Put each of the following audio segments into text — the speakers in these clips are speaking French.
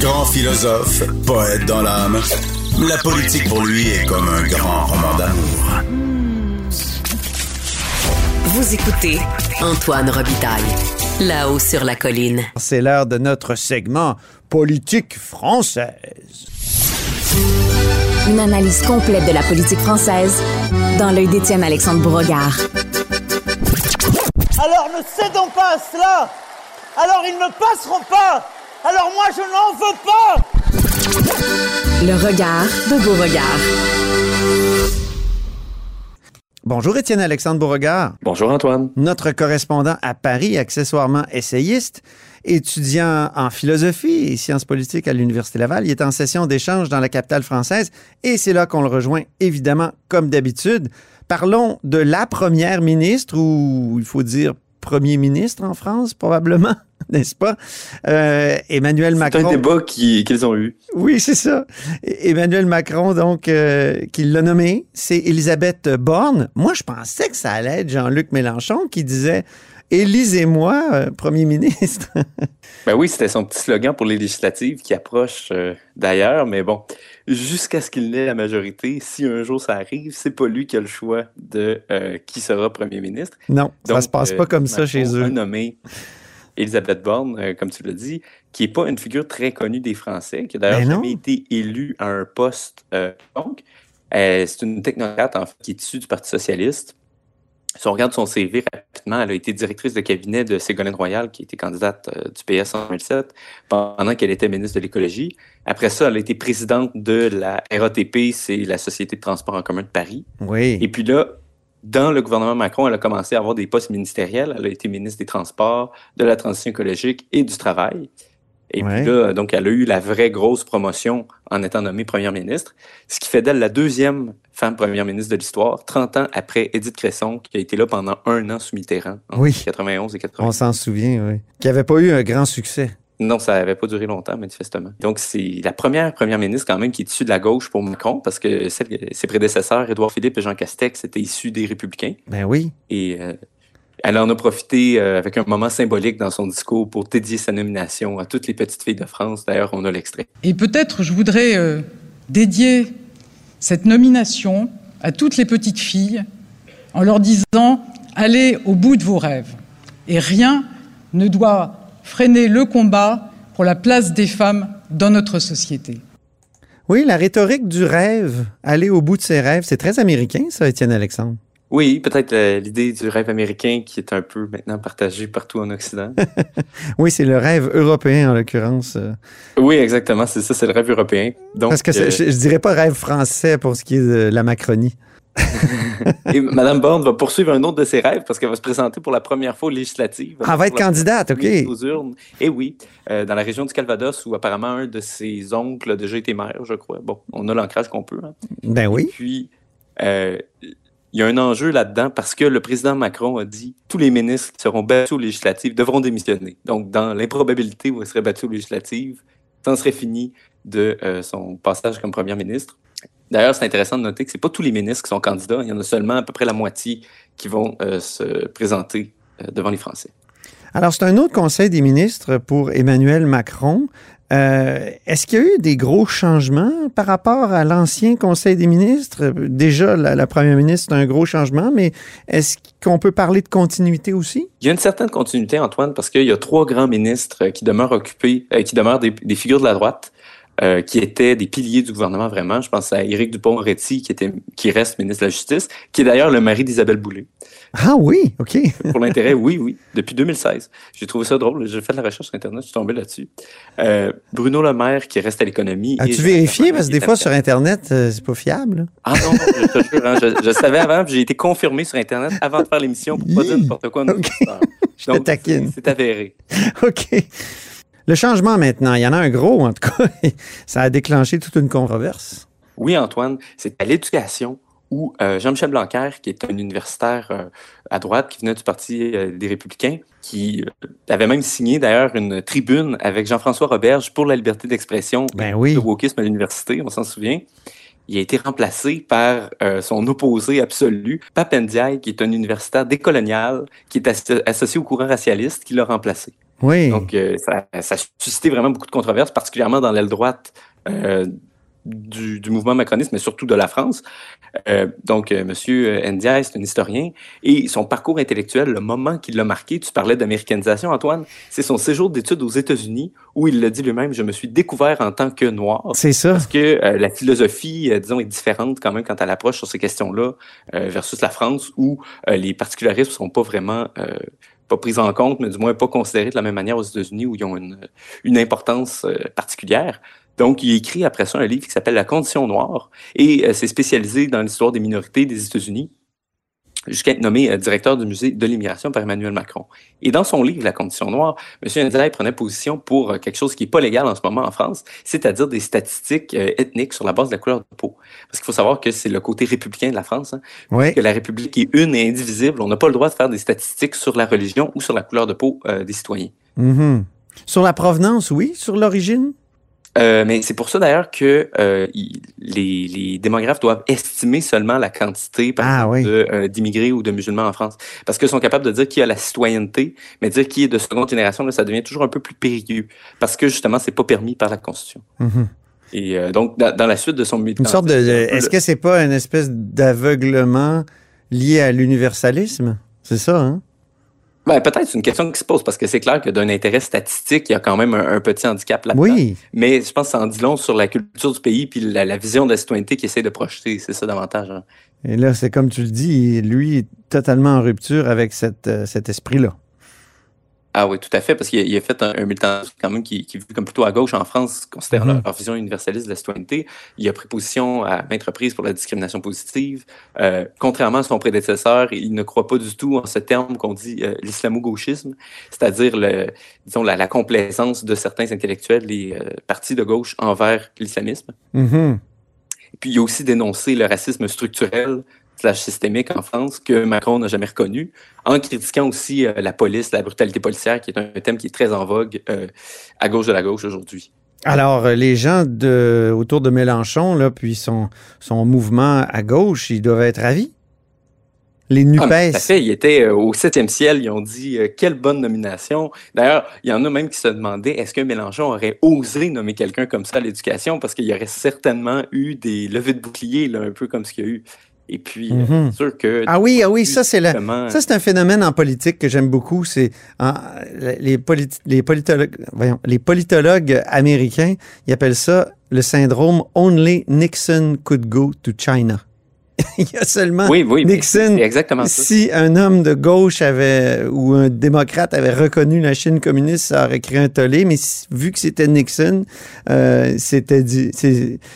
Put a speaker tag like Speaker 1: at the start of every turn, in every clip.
Speaker 1: Grand philosophe, poète dans l'âme, la politique pour lui est comme un grand roman d'amour.
Speaker 2: Vous écoutez Antoine Robitaille, là-haut sur la colline.
Speaker 3: C'est l'heure de notre segment politique française.
Speaker 4: Une analyse complète de la politique française dans l'œil d'Étienne Alexandre Bourregard.
Speaker 5: Alors ne cédons pas à cela Alors ils ne passeront pas Alors moi je n'en veux pas
Speaker 4: Le regard de Beauregard.
Speaker 3: Bonjour Étienne Alexandre Beauregard.
Speaker 6: Bonjour Antoine.
Speaker 3: Notre correspondant à Paris, accessoirement essayiste, étudiant en philosophie et sciences politiques à l'Université Laval. Il est en session d'échange dans la capitale française et c'est là qu'on le rejoint, évidemment, comme d'habitude. Parlons de la première ministre, ou il faut dire premier ministre en France, probablement, n'est-ce pas? Euh, Emmanuel Macron.
Speaker 6: C'est un débat qu'ils ont eu.
Speaker 3: Oui, c'est ça. Emmanuel Macron, donc, euh, qui l'a nommé, c'est Elisabeth Borne. Moi, je pensais que ça allait être Jean-Luc Mélenchon qui disait Élisez-moi, euh, premier ministre.
Speaker 6: ben oui, c'était son petit slogan pour les législatives qui approchent euh, d'ailleurs, mais bon, jusqu'à ce qu'il ait la majorité, si un jour ça arrive, c'est pas lui qui a le choix de euh, qui sera premier ministre.
Speaker 3: Non, ça se passe pas comme ça chez eux.
Speaker 6: A nommé Elisabeth Borne, comme tu l'as dit, qui est pas une figure très connue des Français, qui a d'ailleurs ben jamais été élue à un poste. donc, c'est une technocrate en fait, qui est issue du Parti socialiste si on regarde son CV rapidement, elle a été directrice de cabinet de Ségolène Royal, qui était candidate euh, du PS en 2007, pendant qu'elle était ministre de l'Écologie. Après ça, elle a été présidente de la RATP, c'est la Société de transport en commun de Paris.
Speaker 3: Oui.
Speaker 6: Et puis là, dans le gouvernement Macron, elle a commencé à avoir des postes ministériels. Elle a été ministre des Transports, de la Transition écologique et du Travail. Et puis là, donc, elle a eu la vraie grosse promotion en étant nommée première ministre, ce qui fait d'elle la deuxième femme première ministre de l'histoire, 30 ans après Édith Cresson, qui a été là pendant un an sous Mitterrand, en
Speaker 3: oui.
Speaker 6: 91 et 91.
Speaker 3: On s'en souvient, oui. Qui n'avait pas eu un grand succès.
Speaker 6: Non, ça n'avait pas duré longtemps, manifestement. Donc, c'est la première première ministre, quand même, qui est issue de la gauche pour Macron, parce que ses prédécesseurs, Édouard Philippe et Jean Castex, étaient issus des Républicains.
Speaker 3: Ben oui.
Speaker 6: Et euh, elle en a profité euh, avec un moment symbolique dans son discours pour dédier sa nomination à toutes les petites filles de France. D'ailleurs, on a l'extrait.
Speaker 7: Et peut-être je voudrais euh, dédier cette nomination à toutes les petites filles en leur disant allez au bout de vos rêves. Et rien ne doit freiner le combat pour la place des femmes dans notre société.
Speaker 3: Oui, la rhétorique du rêve, aller au bout de ses rêves, c'est très américain, ça, Étienne Alexandre.
Speaker 6: Oui, peut-être euh, l'idée du rêve américain qui est un peu maintenant partagée partout en Occident.
Speaker 3: oui, c'est le rêve européen en l'occurrence. Euh.
Speaker 6: Oui, exactement, c'est ça, c'est le rêve européen. Donc,
Speaker 3: Parce que euh, je, je, dirais pas rêve français pour ce qui est de la Macronie.
Speaker 6: Et Mme Borne va poursuivre un autre de ses rêves parce qu'elle va se présenter pour la première fois aux législatives.
Speaker 3: Elle va être candidate, OK.
Speaker 6: Aux urnes. Et oui, dans la région du Calvados où apparemment un de ses oncles a déjà été maire, je crois. Bon, on a l'ancrage qu'on peut. Hein.
Speaker 3: Ben oui.
Speaker 6: Et puis, euh, il y a un enjeu là-dedans parce que le président Macron a dit tous les ministres qui seront battus aux législatives devront démissionner. Donc, dans l'improbabilité où il serait battu aux législatives, ça serait fini de euh, son passage comme premier ministre. D'ailleurs, c'est intéressant de noter que ce pas tous les ministres qui sont candidats. Il y en a seulement à peu près la moitié qui vont euh, se présenter euh, devant les Français.
Speaker 3: Alors, c'est un autre conseil des ministres pour Emmanuel Macron. Euh, Est-ce qu'il y a eu des gros changements par rapport à l'ancien Conseil des ministres? Déjà, la, première ministre, c'est un gros changement, mais est-ce qu'on peut parler de continuité aussi?
Speaker 6: Il y a une certaine continuité, Antoine, parce qu'il y a trois grands ministres qui demeurent occupés, euh, qui demeurent des, figures de la droite. Euh, qui étaient des piliers du gouvernement vraiment. Je pense à Éric Dupont-Moretti, qui était, qui reste ministre de la Justice, qui est d'ailleurs le mari d'Isabelle Boulay.
Speaker 3: Ah oui, OK.
Speaker 6: Pour l'intérêt, oui, oui, depuis 2016. J'ai trouvé ça drôle. J'ai fait de la recherche sur Internet, je suis tombé là-dessus. Euh, Bruno Le Maire, qui reste à l'économie.
Speaker 3: As-tu vérifié? Parce que des fois, sur Internet, euh, c'est pas fiable.
Speaker 6: Ah non, je te jure, hein, je, je, savais avant, j'ai été confirmé sur Internet avant de faire l'émission pour pas dire n'importe quoi.
Speaker 3: Okay. je te taquine.
Speaker 6: C'est avéré.
Speaker 3: OK. Le changement maintenant, il y en a un gros en tout cas. Ça a déclenché toute une controverse.
Speaker 6: Oui, Antoine, c'est à l'éducation où euh, Jean-Michel Blanquer, qui est un universitaire euh, à droite qui venait du Parti euh, des Républicains, qui avait même signé d'ailleurs une tribune avec Jean-François Roberge pour la liberté d'expression
Speaker 3: ben oui.
Speaker 6: de wokisme à l'université, on s'en souvient. Il a été remplacé par son opposé absolu, Pape Ndiaye, qui est un universitaire décolonial, qui est associé au courant racialiste, qui l'a remplacé.
Speaker 3: Oui.
Speaker 6: Donc, ça, ça, a suscité vraiment beaucoup de controverses, particulièrement dans l'aile droite du, du, mouvement macroniste, mais surtout de la France. Euh, donc, euh, Monsieur Ndiaye, c'est un historien, et son parcours intellectuel, le moment qui l'a marqué, tu parlais d'américanisation, Antoine, c'est son séjour d'études aux États-Unis, où il l'a dit lui-même, je me suis découvert en tant que noir.
Speaker 3: C'est ça.
Speaker 6: Parce que euh, la philosophie, euh, disons, est différente quand même quand elle approche sur ces questions-là euh, versus la France, où les particularismes sont pas vraiment pas pris en compte, mais du moins pas considérés de la même manière aux États-Unis, où ils ont une, une importance particulière. Donc, il écrit après ça un livre qui s'appelle La condition noire et euh, c'est spécialisé dans l'histoire des minorités des États-Unis jusqu'à être nommé euh, directeur du musée de l'immigration par Emmanuel Macron. Et dans son livre La condition noire, M. Ndiaye prenait position pour euh, quelque chose qui n'est pas légal en ce moment en France, c'est-à-dire des statistiques ethniques sur la base de la couleur de peau. Parce qu'il faut savoir que c'est le côté républicain de la France, hein,
Speaker 3: oui.
Speaker 6: que la République est une et indivisible. On n'a pas le droit de faire des statistiques sur la religion ou sur la couleur de peau des citoyens.
Speaker 3: Mm-hmm. Sur la provenance, oui. Sur l'origine?
Speaker 6: Euh, mais c'est pour ça d'ailleurs que euh, les, les, démographes doivent estimer seulement la quantité
Speaker 3: ah,
Speaker 6: euh, d'immigrés ou de musulmans en France. Parce qu'ils sont capables de dire qui a la citoyenneté, mais dire qui est de seconde génération, là, ça devient toujours un peu plus périlleux. Parce que justement, c'est pas permis par la Constitution.
Speaker 3: Mm-hmm.
Speaker 6: Et euh, donc, dans, dans, la suite de son
Speaker 3: Une sorte de. Est-ce que c'est pas une espèce d'aveuglement lié à l'universalisme? C'est ça, hein?
Speaker 6: Ben, peut-être c'est une question qui se pose parce que c'est clair que d'un intérêt statistique, il y a quand même un, petit handicap là-dedans.
Speaker 3: Oui.
Speaker 6: Mais je pense que ça en dit long sur la culture du pays puis la, vision de la citoyenneté qu'il essaie de projeter. C'est ça davantage. Hein.
Speaker 3: Et là, c'est comme tu le dis, lui, totalement en rupture avec cette, euh, cet esprit-là.
Speaker 6: Ah oui, tout à fait, parce qu'il a, fait un, un, militantisme quand même qui, qui est vu comme plutôt à gauche en France, considérant mm -hmm. leur, vision universaliste de la citoyenneté. Il a pris position à maintes reprises pour la discrimination positive. Euh, contrairement à son prédécesseur, il ne croit pas du tout en ce terme qu'on dit euh, l'islamo-gauchisme, c'est-à-dire le, disons la, la, complaisance de certains intellectuels et euh, partis de gauche envers l'islamisme.
Speaker 3: Mm -hmm.
Speaker 6: Puis il a aussi dénoncé le racisme structurel slash systémique en France que Macron n'a jamais reconnu, en critiquant aussi euh, la police, la brutalité policière, qui est un, thème qui est très en vogue euh, à gauche de la gauche aujourd'hui.
Speaker 3: Alors, euh, les gens de, autour de Mélenchon, là, puis son, son mouvement à gauche, ils doivent être ravis. Les NUPES.
Speaker 6: Ah, tout à fait. Ils étaient euh, au septième ciel. Ils ont dit euh, quelle bonne nomination. D'ailleurs, il y en a même qui se demandaient est-ce que Mélenchon aurait osé nommer quelqu'un comme ça à l'éducation? Parce qu'il y aurait certainement eu des levées de boucliers, là, un peu comme ce qu'il y a eu. Et puis, mm -hmm. c'est sûr que.
Speaker 3: Ah oui, ah oui, ça, c'est la... ça, c'est un phénomène en politique que j'aime beaucoup. C'est les, les, politologues, voyons, les politologues américains, ils appellent ça le syndrome Only Nixon could go to China. il y a seulement
Speaker 6: oui, oui,
Speaker 3: Nixon.
Speaker 6: Exactement
Speaker 3: si un homme de gauche avait ou un démocrate avait reconnu la Chine communiste, ça aurait créé un tollé. Mais vu que c'était Nixon, euh, c'était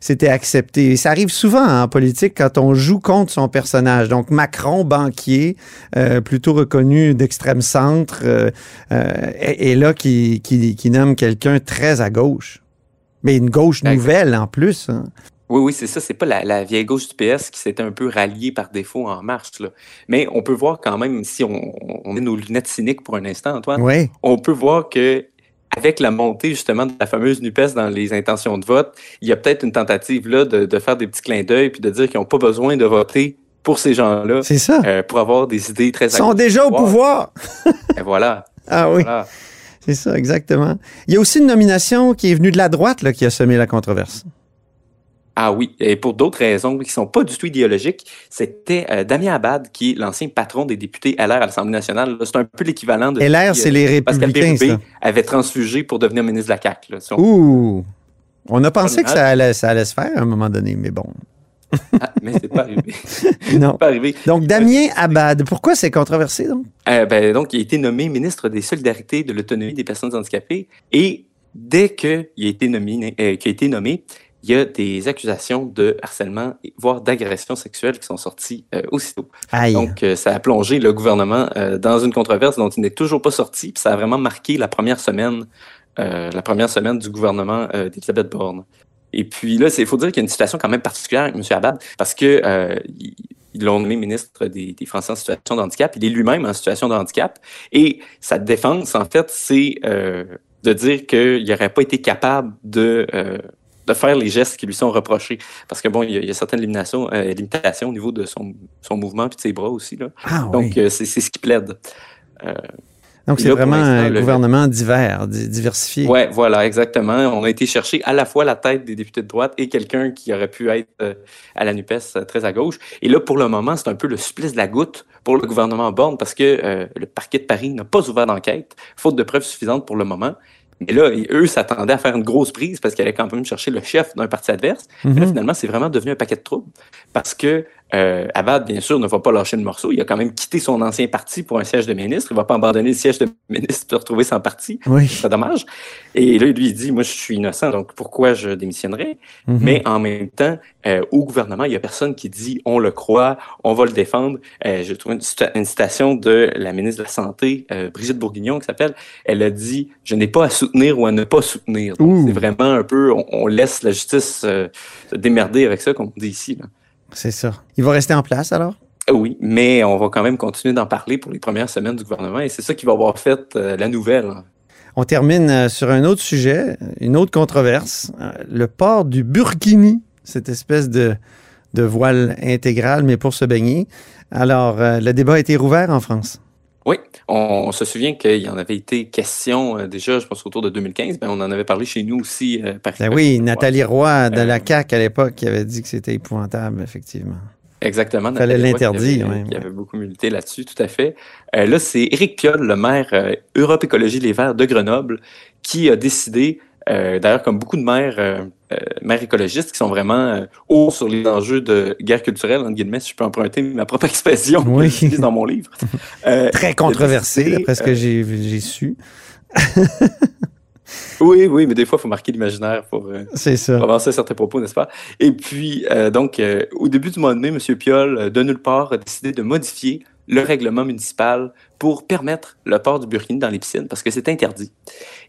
Speaker 3: c'était accepté. Et ça arrive souvent en politique quand on joue contre son personnage. Donc Macron, banquier, euh, plutôt reconnu d'extrême centre, euh, est, là qui, qui, qui nomme quelqu'un très à gauche. Mais une gauche nouvelle en plus. Hein.
Speaker 6: Oui, oui, c'est ça. C'est pas la, la, vieille gauche du PS qui s'était un peu ralliée par défaut en marche. Là. Mais on peut voir quand même, si on, on met nos lunettes cyniques pour un instant, Antoine,
Speaker 3: oui.
Speaker 6: on peut voir que avec la montée justement de la fameuse NUPES dans les intentions de vote, il y a peut-être une tentative là de, de, faire des petits clins d'œil puis de dire qu'ils n'ont pas besoin de voter pour ces gens-là.
Speaker 3: C'est ça.
Speaker 6: Euh, pour avoir des idées très
Speaker 3: Ils sont déjà au pouvoir.
Speaker 6: Et voilà.
Speaker 3: Ah oui. Voilà. C'est ça, exactement. Il y a aussi une nomination qui est venue de la droite là, qui a semé la controverse.
Speaker 6: Ah oui, et pour d'autres raisons qui sont pas du tout idéologiques, c'était euh, Damien Abad, qui est l'ancien patron des députés LR à l'Assemblée nationale. C'est un peu l'équivalent de...
Speaker 3: LR, c'est les républicains,
Speaker 6: Pascal avait transfugé pour devenir ministre de la CAQ. Là,
Speaker 3: si on... Ouh! On a pensé que ça allait, ça allait se faire à un moment donné, mais bon.
Speaker 6: Ah, mais c'est pas arrivé.
Speaker 3: non.
Speaker 6: pas arrivé.
Speaker 3: Donc, Damien Abad, pourquoi c'est controversé, donc?
Speaker 6: Euh, ben, donc, il a été nommé ministre des Solidarités, de l'Autonomie des personnes handicapées, et dès qu'il a été nommé, euh, qu'il a été nommé il y a des accusations de harcèlement, voire d'agression sexuelle qui sont sorties euh, aussitôt.
Speaker 3: Aïe.
Speaker 6: Donc, euh, ça a plongé le gouvernement euh, dans une controverse dont il n'est toujours pas sorti. Puis ça a vraiment marqué la première semaine, la première semaine du gouvernement d'Elisabeth Borne. Et puis là, il faut dire qu'il y a une situation quand même particulière avec M. Abad, parce que ils l'ont nommé ministre des, des, Français en situation de handicap. Il est lui-même en situation de handicap. Et sa défense, en fait, c'est de dire qu'il n'aurait pas été capable de de faire les gestes qui lui sont reprochés. Parce que bon, il y a, il y a certaines limitations, euh, limitations au niveau de son, son mouvement et de ses bras aussi. Là.
Speaker 3: Ah,
Speaker 6: Donc,
Speaker 3: oui.
Speaker 6: euh, c'est ce qui plaide. Euh...
Speaker 3: Donc, c'est vraiment un gouvernement divers, diversifié.
Speaker 6: Oui, voilà, exactement. On a été chercher à la fois la tête des députés de droite et quelqu'un qui aurait pu être à la NUPES très à gauche. Et là, pour le moment, c'est un peu le supplice de la goutte pour le gouvernement Borne parce que le parquet de Paris n'a pas ouvert d'enquête, faute de preuves suffisantes pour le moment. Et là, eux s'attendaient à faire une grosse prise parce qu'ils allaient quand même chercher le chef d'un parti adverse. Mais là, mhm. finalement, c'est vraiment devenu un paquet de troubles parce que euh, Abad, bien sûr, ne va pas lâcher le morceau. Il a quand même quitté son ancien parti pour un siège de ministre. Il ne va pas abandonner le siège de ministre pour se retrouver sans parti.
Speaker 3: Oui.
Speaker 6: C'est dommage. Et là, lui, il dit, moi, je suis innocent, donc pourquoi je démissionnerais? Mhm. Mais en même temps, euh, au gouvernement, il n'y a personne qui dit, on le croit, on va le défendre. Euh, J'ai trouvé une, citation de la ministre de la Santé, euh, Brigitte Bourguignon, qui s'appelle, elle a dit, je n'ai pas à soutenir ou à ne pas soutenir. C'est vraiment un peu, on, on laisse la justice se démerder avec ça, comme on dit ici. Là.
Speaker 3: C'est ça. Il va rester en place alors?
Speaker 6: Oui, mais on va quand même continuer d'en parler pour les premières semaines du gouvernement et c'est ça qui va avoir fait euh, la nouvelle.
Speaker 3: On termine euh, sur un autre sujet, une autre controverse, euh, le port du burkini, cette espèce de, de voile intégral, mais pour se baigner. Alors, le débat a été rouvert en France.
Speaker 6: Oui, on, se souvient qu'il y en avait été question euh, déjà, je pense autour de 2015, mais on en avait parlé chez nous aussi.
Speaker 3: Euh, ben oui, Nathalie Roy de la euh, CAQ à l'époque qui avait dit que c'était épouvantable, effectivement.
Speaker 6: Exactement.
Speaker 3: Il fallait l'interdire.
Speaker 6: Il y avait beaucoup milité là-dessus, tout à fait. là, c'est Éric Piolle, le maire Europe Écologie Les Verts de Grenoble, qui a décidé euh, d'ailleurs, comme beaucoup de maires, euh, euh, écologistes qui sont vraiment hauts sur les enjeux de guerre culturelle, entre guillemets, si je peux emprunter ma propre expression oui. que dans mon livre.
Speaker 3: Très controversé, d'après ce que j'ai su.
Speaker 6: oui, oui, mais des fois, il faut marquer l'imaginaire pour,
Speaker 3: ça.
Speaker 6: avancer certains propos, n'est-ce pas? Et puis, donc, au début du mois de mai, M. Piolle, de nulle part, a décidé de modifier le règlement municipal pour permettre le port du burkini dans les piscines parce que c'est interdit.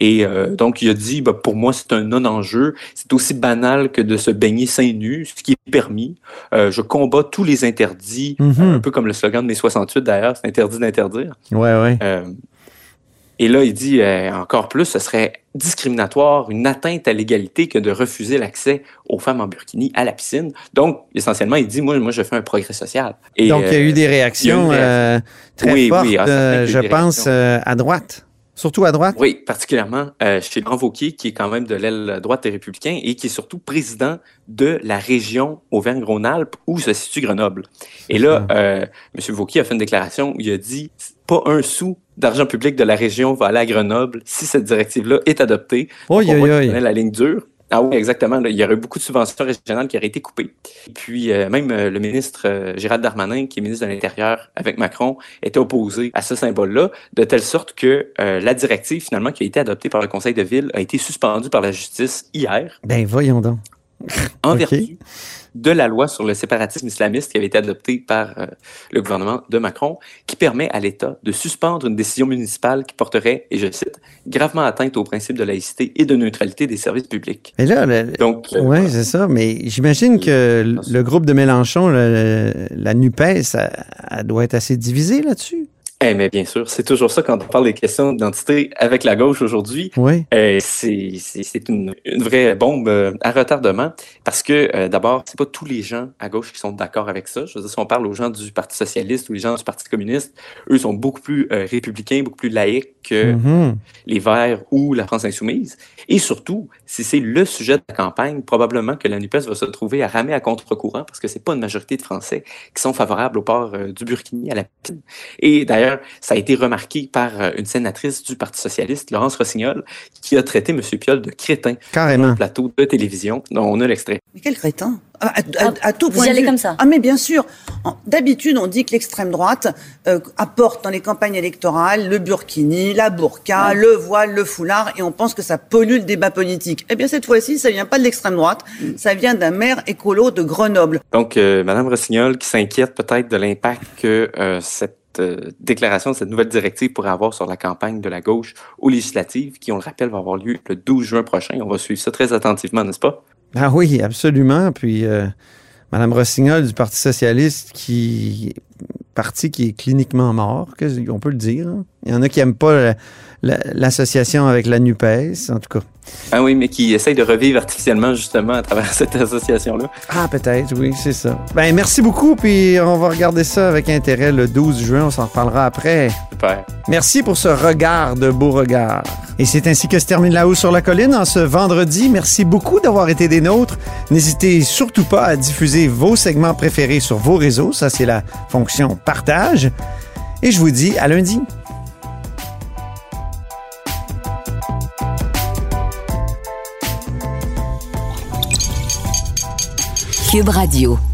Speaker 6: Et euh, donc, il a dit, bah, pour moi, c'est un non-enjeu. C'est aussi banal que de se baigner seins nus, ce qui est permis. Euh, je combats tous les interdits,
Speaker 3: mm-hmm.
Speaker 6: un peu comme le slogan de mai 68 d'ailleurs, c'est interdit d'interdire.
Speaker 3: Ouais, ouais.
Speaker 6: Euh, et là, il dit euh, encore plus, ce serait discriminatoire, une atteinte à l'égalité que de refuser l'accès aux femmes en burkini à la piscine. Donc, essentiellement, il dit, moi, moi je fais un progrès social.
Speaker 3: Et, Donc, il y a eu des réactions euh, très fortes, euh, je pense, à droite. Surtout à droite?
Speaker 6: Oui, particulièrement chez Laurent Vauquier, qui est quand même de l'aile droite des Républicains et qui est surtout président de la région Auvergne-Rhône-Alpes où se situe Grenoble. Et là, euh, M. Vauquier a fait une déclaration où il a dit pas un sou d'argent public de la région va aller à Grenoble si cette directive-là est adoptée.
Speaker 3: Oh, on
Speaker 6: la ligne dure. Ah oui, exactement. il y aurait beaucoup de subventions régionales qui auraient été coupées. Et puis, euh, même euh, le ministre euh, Gérald Darmanin, qui est ministre de l'Intérieur avec Macron, était opposé à ce symbole-là, de telle sorte que la directive, finalement, qui a été adoptée par le Conseil de ville, a été suspendue par la justice hier.
Speaker 3: Ben, voyons donc.
Speaker 6: en vertu de la loi sur le séparatisme islamiste qui avait été adoptée par euh, le gouvernement de Macron, qui permet à l'État de suspendre une décision municipale qui porterait, et je cite, gravement atteinte aux principes de laïcité et de neutralité des services publics.
Speaker 3: Et là, Donc, euh, oui, c'est ça, mais j'imagine que le groupe de Mélenchon, la NUPES, elle doit être assez divisé là-dessus.
Speaker 6: Eh, mais bien sûr, c'est toujours ça quand on parle des questions d'identité avec la gauche aujourd'hui.
Speaker 3: Oui.
Speaker 6: Euh, c'est une, une, vraie bombe euh, à retardement parce que euh, d'abord, c'est pas tous les gens à gauche qui sont d'accord avec ça. Je veux dire, si on parle aux gens du Parti socialiste ou les gens du Parti communiste, eux sont beaucoup plus euh, républicains, beaucoup plus laïcs que
Speaker 3: mm-hmm.
Speaker 6: les Verts ou la France insoumise. Et surtout, si c'est le sujet de la campagne, probablement que la NUPES va se trouver à ramer à contre-courant parce que c'est pas une majorité de Français qui sont favorables au port du Burkini à la piscine. Et d'ailleurs, ça a été remarqué par euh, une sénatrice du Parti socialiste, Laurence Rossignol, qui a traité M. Piolle de crétin
Speaker 3: Carrément.
Speaker 6: sur le plateau de télévision. dont on a l'extrait.
Speaker 8: Mais quel crétin? À, à, tout
Speaker 9: point Vous y allez comme ça
Speaker 8: Ah mais bien sûr. D'habitude, on dit que l'extrême droite euh, apporte dans les campagnes électorales le burkini, la burqa, le voile, le foulard, et on pense que ça pollue le débat politique. Eh bien cette fois-ci, ça vient pas de l'extrême droite, ça vient d'un maire écolo de Grenoble.
Speaker 6: Donc euh, Madame Rossignol qui s'inquiète peut-être de l'impact que euh, cette euh, déclaration, cette nouvelle directive pourrait avoir sur la campagne de la gauche aux législatives, qui, on le rappelle, va avoir lieu le 12 juin prochain. On va suivre ça très attentivement, n'est-ce pas?
Speaker 3: Ah oui, absolument. Puis, euh, Mme Rossignol du Parti socialiste, qui parti qui est cliniquement mort, on peut le dire. Hein? Il y en a qui n'aiment pas l'association avec la NUPES, en tout cas.
Speaker 6: Ah oui, mais qui essaye de revivre artificiellement justement à travers cette association-là.
Speaker 3: Ah, peut-être, oui, c'est ça. Ben, merci beaucoup, puis on va regarder ça avec intérêt le 12 juin. On s'en reparlera après.
Speaker 6: Super.
Speaker 3: Merci pour ce regard de beau regard. Et c'est ainsi que se termine La Haut sur la Colline en ce vendredi. Merci beaucoup d'avoir été des nôtres. N'hésitez surtout pas à diffuser vos segments préférés sur vos réseaux. Ça, c'est la fonction partage. Et je vous dis à lundi.
Speaker 2: Cube Radio.